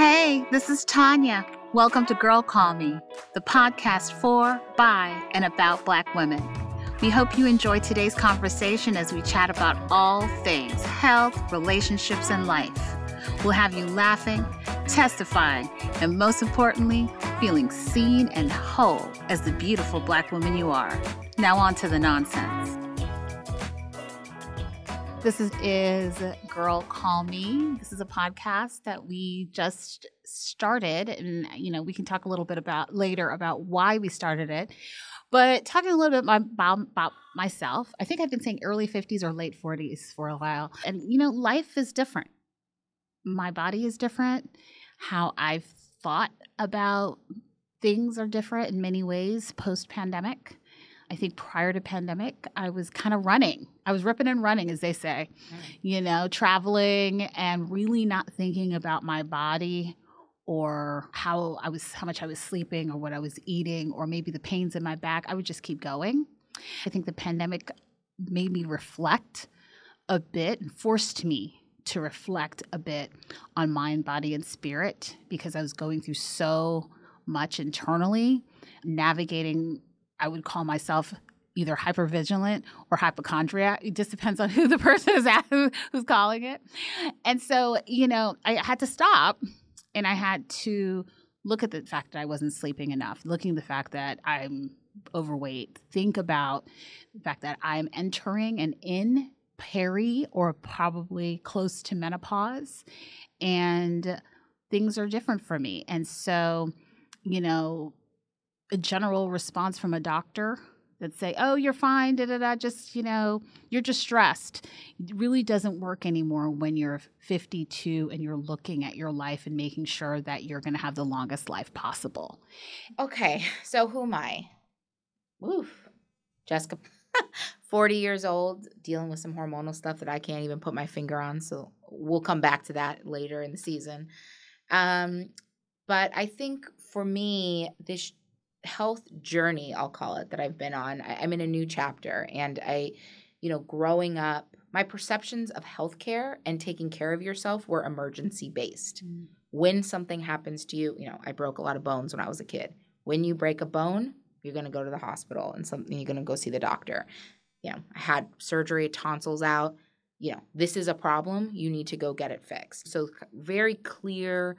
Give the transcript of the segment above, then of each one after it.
Hey, this is Tanya. Welcome to Girl Call Me, the podcast for, by, and about Black women. We hope you enjoy today's conversation as we chat about all things health, relationships, and life. We'll have you laughing, testifying, and most importantly, feeling seen and whole as the beautiful Black woman you are. Now, on to the nonsense. This is, is Girl Call Me. This is a podcast that we just started, and you know we can talk a little bit about later about why we started it. But talking a little bit about, about myself, I think I've been saying early 50s or late 40s for a while. And you know, life is different. My body is different. How I've thought about things are different in many ways post pandemic. I think prior to pandemic, I was kind of running. I was ripping and running, as they say, mm. you know, traveling and really not thinking about my body or how I was, how much I was sleeping or what I was eating or maybe the pains in my back. I would just keep going. I think the pandemic made me reflect a bit and forced me to reflect a bit on mind, body, and spirit because I was going through so much internally, navigating I would call myself either hypervigilant or hypochondriac. It just depends on who the person is at who, who's calling it. And so, you know, I had to stop and I had to look at the fact that I wasn't sleeping enough, looking at the fact that I'm overweight, think about the fact that I'm entering and in peri or probably close to menopause and things are different for me. And so, you know, a general response from a doctor that say, "Oh, you're fine," da da da. Just you know, you're just stressed. It really doesn't work anymore when you're 52 and you're looking at your life and making sure that you're going to have the longest life possible. Okay, so who am I? Woof, Jessica, 40 years old, dealing with some hormonal stuff that I can't even put my finger on. So we'll come back to that later in the season. Um, but I think for me, this health journey, I'll call it, that I've been on. I, am in a new chapter. And I, you know, growing up, my perceptions of healthcare and taking care of yourself were emergency based. Mm. When something happens to you, you know, I broke a lot of bones when I was a kid. When you break a bone, you're going to go to the hospital and something you're going to go see the doctor. You know, I had surgery, tonsils out. You know, this is a problem. You need to go get it fixed. So, very clear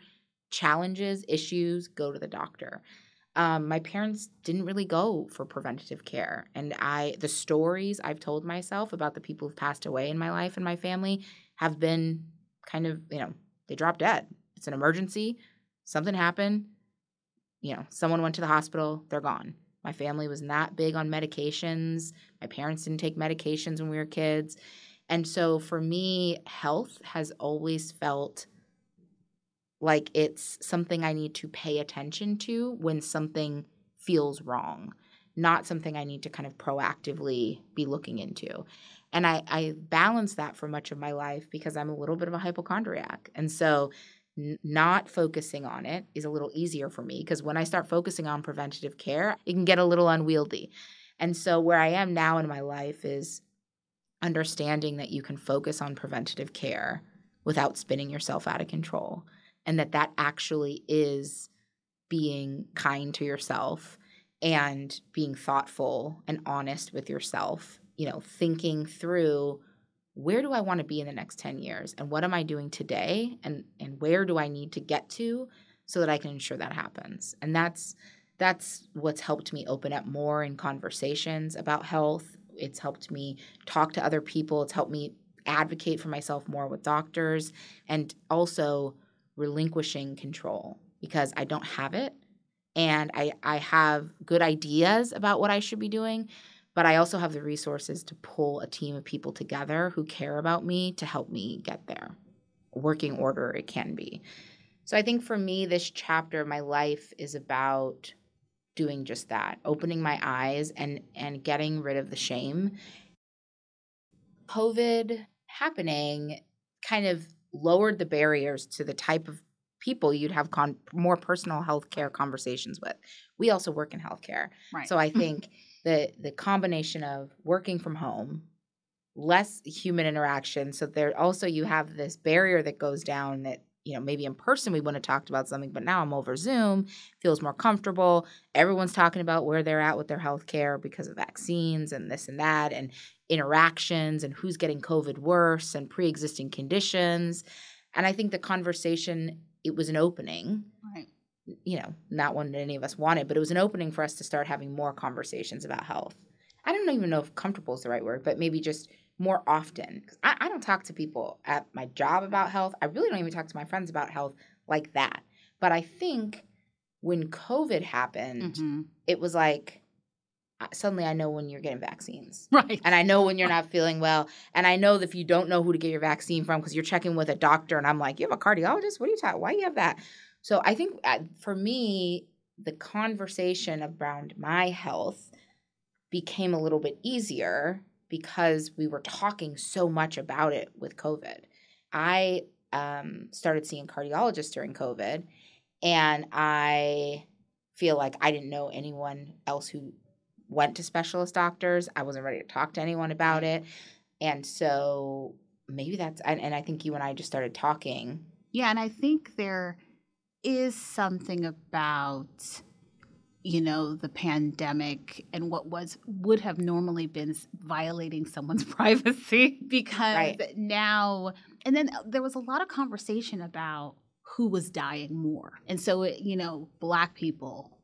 challenges, issues, go to the doctor um, my parents didn't really go for preventative care. And i the stories i've told myself about the people who've passed away in my life and my family have been kind of you know they dropped dead. It's an emergency. Something happened. You know someone went to the hospital they're gone. My family was not big on medications. My parents didn't take medications when we were kids. And so for me health has always felt like it's something I need to pay attention to when something feels wrong, not something I need to kind of proactively be looking into. And I, I balance that for much of my life because I'm a little bit of a hypochondriac. And so n- not focusing on it is a little easier for me because when I start focusing on preventative care, it can get a little unwieldy. And so where I am now in my life is understanding that you can focus on preventative care without spinning yourself out of control and that that actually is being kind to yourself and being thoughtful and honest with yourself you know thinking through where do i want to be in the next 10 years? And what am i doing today? And and where do i need to get to so that i can ensure that happens? And that's that's what's helped me open up more in conversations about health. It's helped me talk to other people. It's helped me advocate for myself more with doctors. And also relinquishing control because I don't have it and I, I have good ideas about what I should be doing, but I also have the resources to pull a team of people together who care about me to help me get there. Working order it can be. So I think for me, this chapter of my life is about doing just that, opening my eyes and and getting rid of the shame. COVID happening kind of lowered the barriers to the type of people you'd have con- more personal health care conversations with. We also work in healthcare. Right. So I think the the combination of working from home, less human interaction, so there also you have this barrier that goes down that you know, maybe in person we wouldn't have talked about something, but now I'm over Zoom, feels more comfortable. Everyone's talking about where they're at with their health care because of vaccines and this and that and interactions and who's getting COVID worse and pre existing conditions. And I think the conversation, it was an opening. Right. You know, not one that any of us wanted, but it was an opening for us to start having more conversations about health. I don't even know if comfortable is the right word, but maybe just more often. I, I don't talk to people at my job about health. I really don't even talk to my friends about health like that. But I think when COVID happened, Mhm. it was like suddenly I know when you're getting vaccines. Right. And I know when you're not feeling well. And I know that if you don't know who to get your vaccine from because you're checking with a doctor and I'm like, you have a cardiologist? What are you talking? Why you have that? So I think uh, for me, the conversation around my health became a little bit easier because we were talking so much about it with COVID. I um, started seeing cardiologists during COVID, and I feel like I didn't know anyone else who went to specialist doctors. I wasn't ready to talk to anyone about it. And so maybe that's, and, and I think you and I just started talking. Yeah, and I think there is something about you know the pandemic and what was would have normally been violating someone's privacy because Right. now and then uh, there was a lot of conversation about who was dying more and so it, you know black people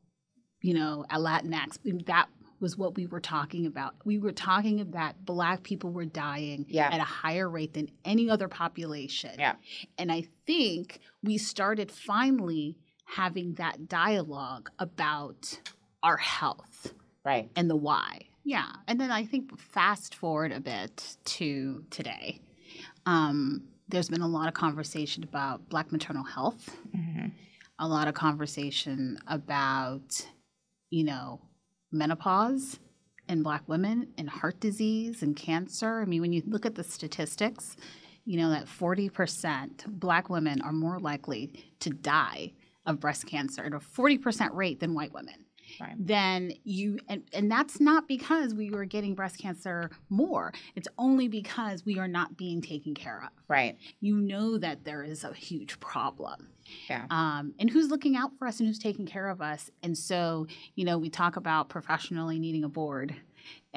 you know a latinx that was what we were talking about we were talking about black people were dying Yeah. at a higher rate than any other population Yeah. and I think we started finally having that dialogue about our health Right. and the why. Yeah. And then I think fast forward a bit to today. Um, there's been a lot of conversation about Black maternal health, Mm-hmm. a lot of conversation about, you know, menopause in Black women and heart disease and cancer. I mean, when you look at the statistics, you know that 40% Black women are more likely to die of breast cancer at a 40% rate than white women Right. then you and, and that's not because we were getting breast cancer more it's only because we are not being taken care of Right. you know that there is a huge problem Yeah. um, and who's looking out for us and who's taking care of us and so you know we talk about professionally needing a board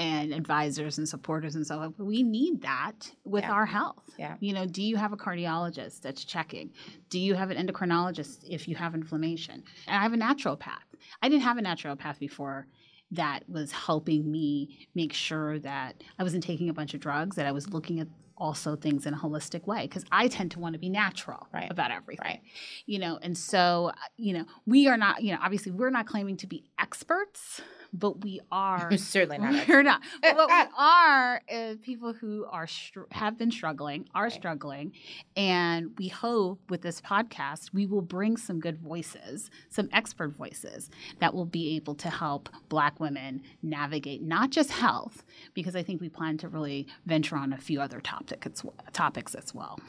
and advisors and supporters and so on we need that with Yeah. our health Yeah. you know do you have a cardiologist that's checking do you have an endocrinologist if you have inflammation and i have a naturopath i didn't have a naturopath before that was helping me make sure that i wasn't taking a bunch of drugs that i was looking at also things in a holistic way because i tend to want to be natural Right. about everything Right. you know and so uh, you know we are not you know obviously we're not claiming to be experts but we are Certainly not. we're not but what we are is people who are str- have been struggling are Right. struggling and we hope with this podcast we will bring some good voices some expert voices that will be able to help black women navigate not just health because i think we plan to really venture on a few other topic as, topics as well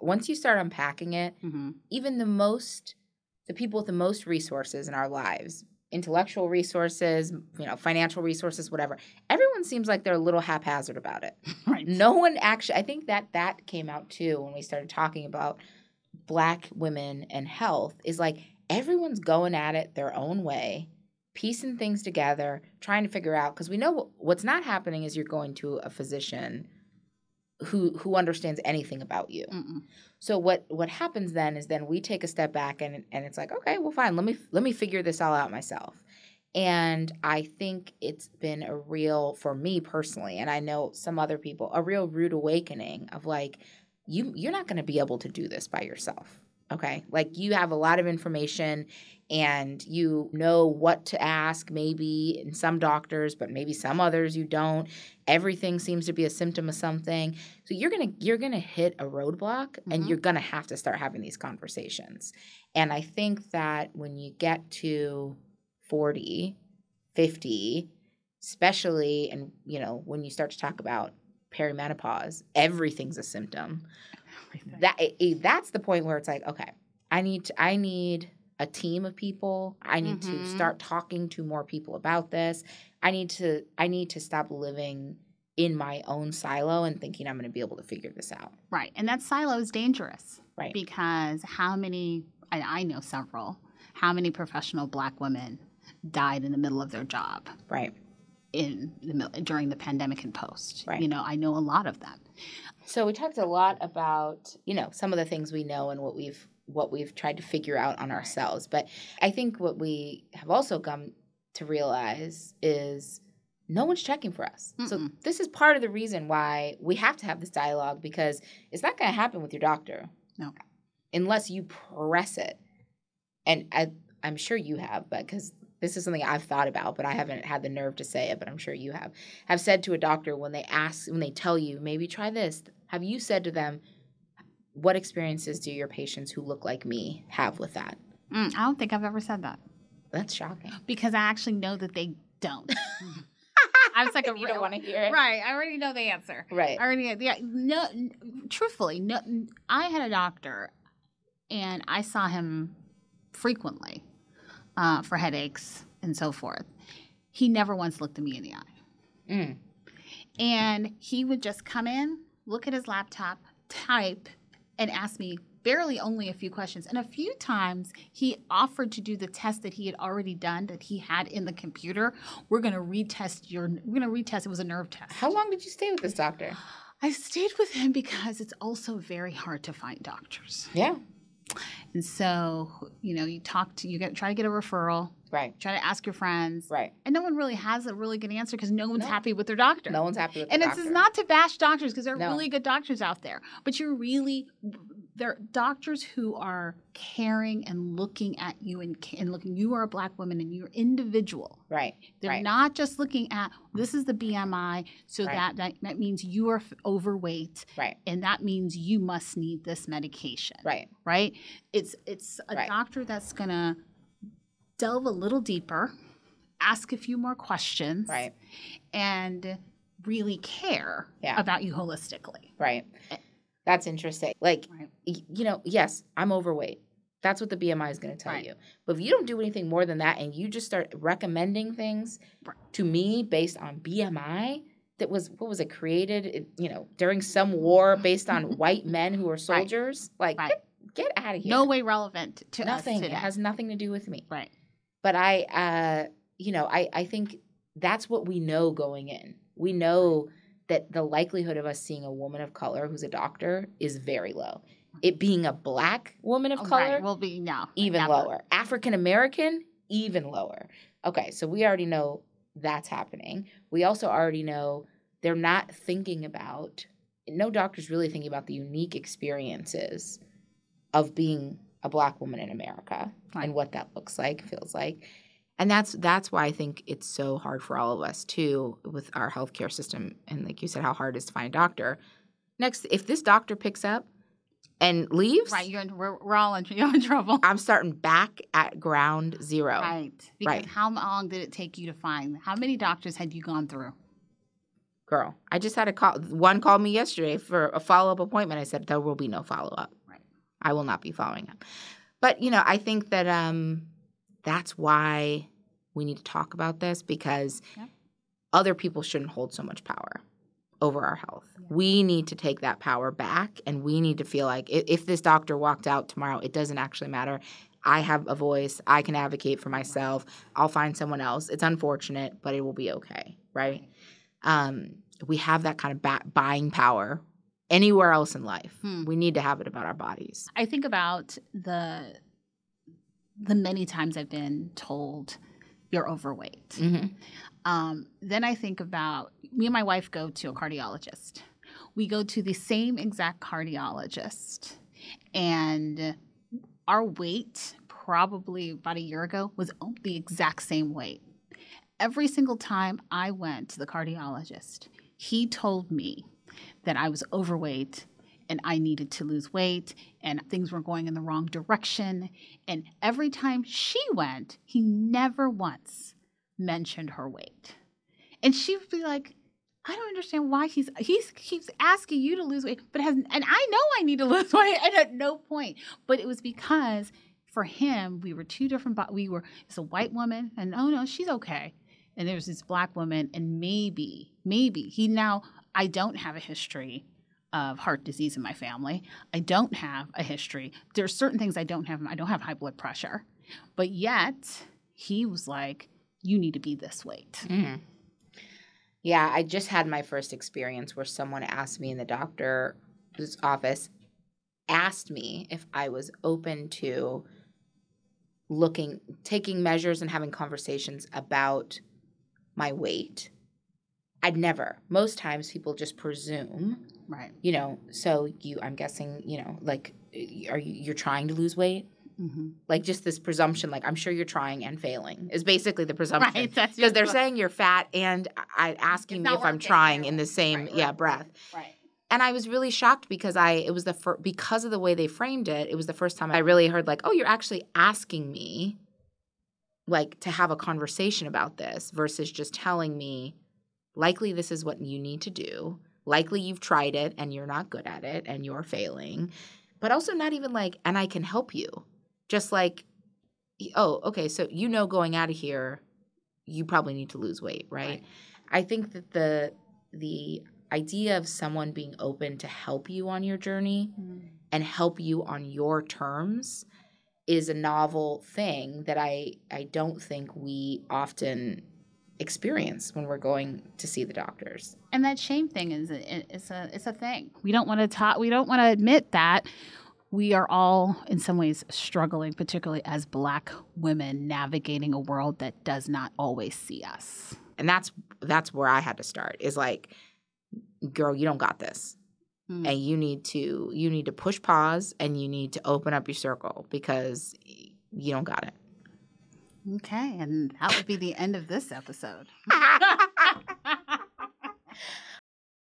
Once you start unpacking it, mm-hmm. even the most the people with the most resources in our lives intellectual resources you know financial resources whatever. Everyone seems like they're a little haphazard about it. Right. No one actually i think that that came out too when we started talking about black women and health is like everyone's going at it their own way piecing things together trying to figure out because we know what's not happening is you're going to a physician who who understands anything about you. Mm-mm. so what what happens then is then we take a step back and and it's like okay well fine. Let me let me figure this all out myself. And i think it's been a real for me personally and i know some other people a real rude awakening of like you you're not going to be able to do this by yourself okay like you have a lot of information and you know what to ask maybe in some doctors but maybe some others you don't. Everything seems to be a symptom of something. So you're gonna you're gonna hit a roadblock and Mhm. you're gonna have to start having these conversations. And i think that when you get to 40 50 especially and you know when you start to talk about perimenopause everything's a symptom that it, that's the point where it's like okay i need to i need a team of people i need to Mhm. start talking to more people about this i need to i need to stop living in my own silo and thinking i'm going to be able to figure this out Right. And that silo is dangerous Right. Because how many, I, I know several, how many professional black women died in the middle of their job Right. in the during the pandemic and post. Right. You know, I know a lot of them. So we talked a lot about, you know, some of the things we know and what we've what we've tried to figure out on ourselves. But I think what we have also come to realize is no one's checking for us. So Mm-mm. this is part of the reason why we have to have this dialogue because it's not going to happen with your doctor. No. Unless you press it. And I, I'm sure you have, but because this is something I've thought about, but I haven't had the nerve to say it, but I'm sure you have. Have said to a doctor when they ask, when they tell you, maybe try this, have you said to them, what experiences do your patients who look like me have with that? Mm, I don't think I've ever said that That's shocking. because I actually know that they don't. I was like a you real- don't want to hear it, right. I already know the answer. Right. I already yeah, no truthfully no I had a doctor and I saw him frequently uh, for headaches and so forth. He never once looked at me in the eye. Mm. And he would just come in, look at his laptop, type, and ask me barely only a few questions. And a few times he offered to do the test that he had already done that he had in the computer. We're gonna retest your we're gonna retest it was a nerve test. How long did you stay with this doctor? I stayed with him because it's also very hard to find doctors. Yeah. And so, you know, you talk to you get try to get a referral, Right. try to ask your friends. Right. And no one really has a really good answer because no one's No. happy with their doctor. No one's happy with and the it's doctor. not to bash doctors because there are No. really good doctors out there, but you're really there are doctors who are caring and looking at you and, and looking. You are a black woman and you're individual. right. They're Right. not just looking at this is the BMI, so Right. that, that that means you are overweight, Right. and that means you must need this medication, Right. right? It's it's a Right. doctor that's gonna delve a little deeper, ask a few more questions, Right. and really care Yeah. about you holistically. Right. That's interesting. Like, Right. y- you know, yes, I'm overweight. That's what the BMI is going to tell Right. you. But if you don't do anything more than that and you just start recommending things Right. to me based on BMI that was what was it created, you know, during some war based on white men who were soldiers, like Right. get, get out of here. No way relevant to nothing. us It has nothing to do with me. right. But I, uh, you know, I, I think that's what we know going in. We know that the likelihood of us seeing a woman of color who's a doctor is very low. It being a black woman of Oh, color, right. will be no even never. lower. African American, even lower. Okay, so we already know that's happening. We also already know they're not thinking about, no doctor's really thinking about the unique experiences of being a black woman in America Right. and what that looks like, feels like. And that's that's why I think it's so hard for all of us too with our healthcare system and like you said how hard it is to find a doctor. Next, if this doctor picks up and leaves, Right, you're in, we're, we're all in, you're in trouble. I'm starting back at ground zero. Right. Because Right. how long did it take you to find? How many doctors had you gone through? Girl, I just had a call. One called me yesterday for a follow up appointment. I said there will be no follow up. Right. I will not be following up. But you know, I think that um, that's why we need to talk about this because Yep. other people shouldn't hold so much power over our health. Yeah. We need to take that power back, and we need to feel like if, if this doctor walked out tomorrow, it doesn't actually matter. I have a voice. I can advocate for myself. I'll find someone else. It's unfortunate, but it will be okay, right? um, we have that kind of ba- buying power anywhere else in life. Hmm. We need to have it about our bodies. I think about the the many times I've been told you're overweight. Mm-hmm. Um, then I think about me and my wife go to a cardiologist. We go to the same exact cardiologist, and our weight probably about a year ago was the exact same weight. Every single time I went to the cardiologist, he told me that I was overweight and I needed to lose weight and things were going in the wrong direction. And every time she went, he never once mentioned her weight. And she would be like, I don't understand why he's he's keeps asking you to lose weight, but has and I know I need to lose weight, and at no point. But it was because for him, we were two different. But we were it's a white woman, and oh no, she's okay. And there's this black woman, and maybe, maybe he now. I don't have a history of heart disease in my family. I don't have a history. There's certain things I don't have. I don't have high blood pressure. But yet, he was like, you need to be this weight. Mm. Yeah, I just had my first experience where someone asked me in the doctor's office, asked me if I was open to looking, taking measures and having conversations about my weight. I'd never. Most times people just presume, Right. you know, so you, I'm guessing, you know, like, are you, you're trying to lose weight? Mm-hmm. Like just this presumption, like I'm sure you're trying and failing is basically the presumption. Right. Because they're saying you're fat and I asking me if I'm trying in the same right, yeah right, breath. Right. And I was really shocked because I it was the fir- because of the way they framed it. It was the first time I really heard like, "Oh, you're actually asking me like to have a conversation about this versus just telling me likely this is what you need to do. Likely you've tried it and you're not good at it and you're failing." But also not even like, "And I can help you." Just like, "Oh, okay, so you know going out of here you probably need to lose weight, right?" Right. I think that the the idea of someone being open to help you on your journey mm. and help you on your terms is a novel thing that I I don't think we often experience when we're going to see the doctors. And that shame thing is a, it's a it's a thing. We don't want to talk. We don't want to admit that we are all in some ways struggling, particularly as Black women navigating a world that does not always see us. And that's that's where I had to start. Is like girl, you don't got this. Mm. And you need to you need to push pause and you need to open up your circle because you don't got it. Okay, and that would be the end of this episode.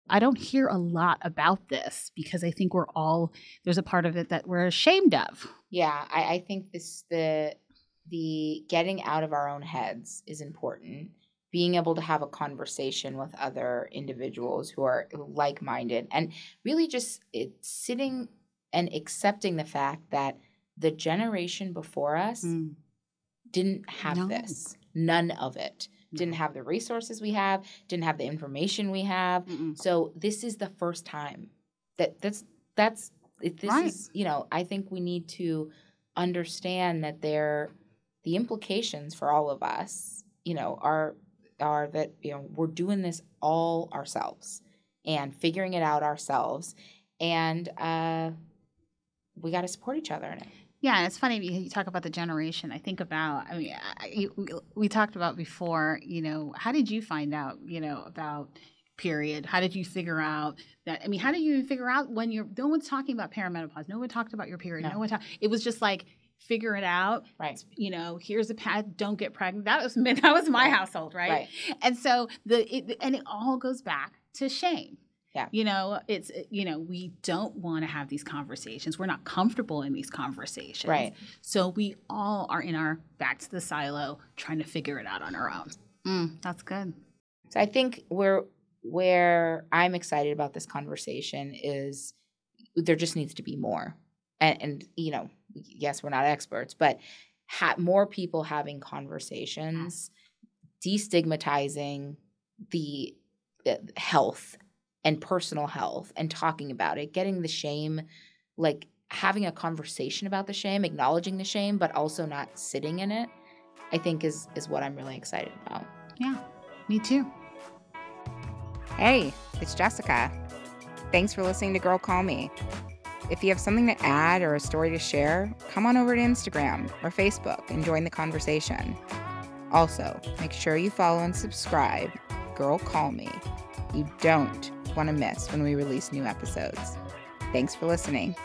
I don't hear a lot about this because I think we're all there's a part of it that we're ashamed of. Yeah, I, I think this the the getting out of our own heads is important. Being able to have a conversation with other individuals who are like minded and really just it, sitting and accepting the fact that the generation before us hmm. Didn't have No. this. None of it. Didn't have the resources we have, didn't have the information we have. Mm-mm. So this is the first time that that's that's this Right. is you know I think we need to understand that there the implications for all of us you know are are that you know we're doing this all ourselves and figuring it out ourselves and uh we got to support each other in it Yeah, and it's funny you you talk about the generation. I think about. I mean, I, you- we, we talked about before. You know, how did you find out? You know about period. How did you figure out that? I mean, how did you even figure out when you're? No one's talking about perimenopause. No one talked about your period. No, No. one talked. It was just like figure it out. right You know, here's a pad. Don't get pregnant. That was that was my Right. household, right? right And so the it, and it all goes back to shame. Yeah. You know, it's you know, we don't want to have these conversations. We're not comfortable in these conversations. right So we all are in our back to the silo trying to figure it out on our own. Mm, that's good. So I think where where I'm excited about this conversation is there just needs to be more, and, and you know, yes, we're not experts, but ha- more people having conversations, destigmatizing the uh, health and personal health, and talking about it, getting the shame, like having a conversation about the shame, acknowledging the shame, but also not sitting in it. I think is is what I'm really excited about. Yeah. Me too. Hey, it's Jessica. Thanks for listening to Girl Call Me. If you have something to add or a story to share, come on over to Instagram or Facebook and join the conversation. Also, make sure you follow and subscribe Girl Call Me. You don't want to miss when we release new episodes. Thanks for listening.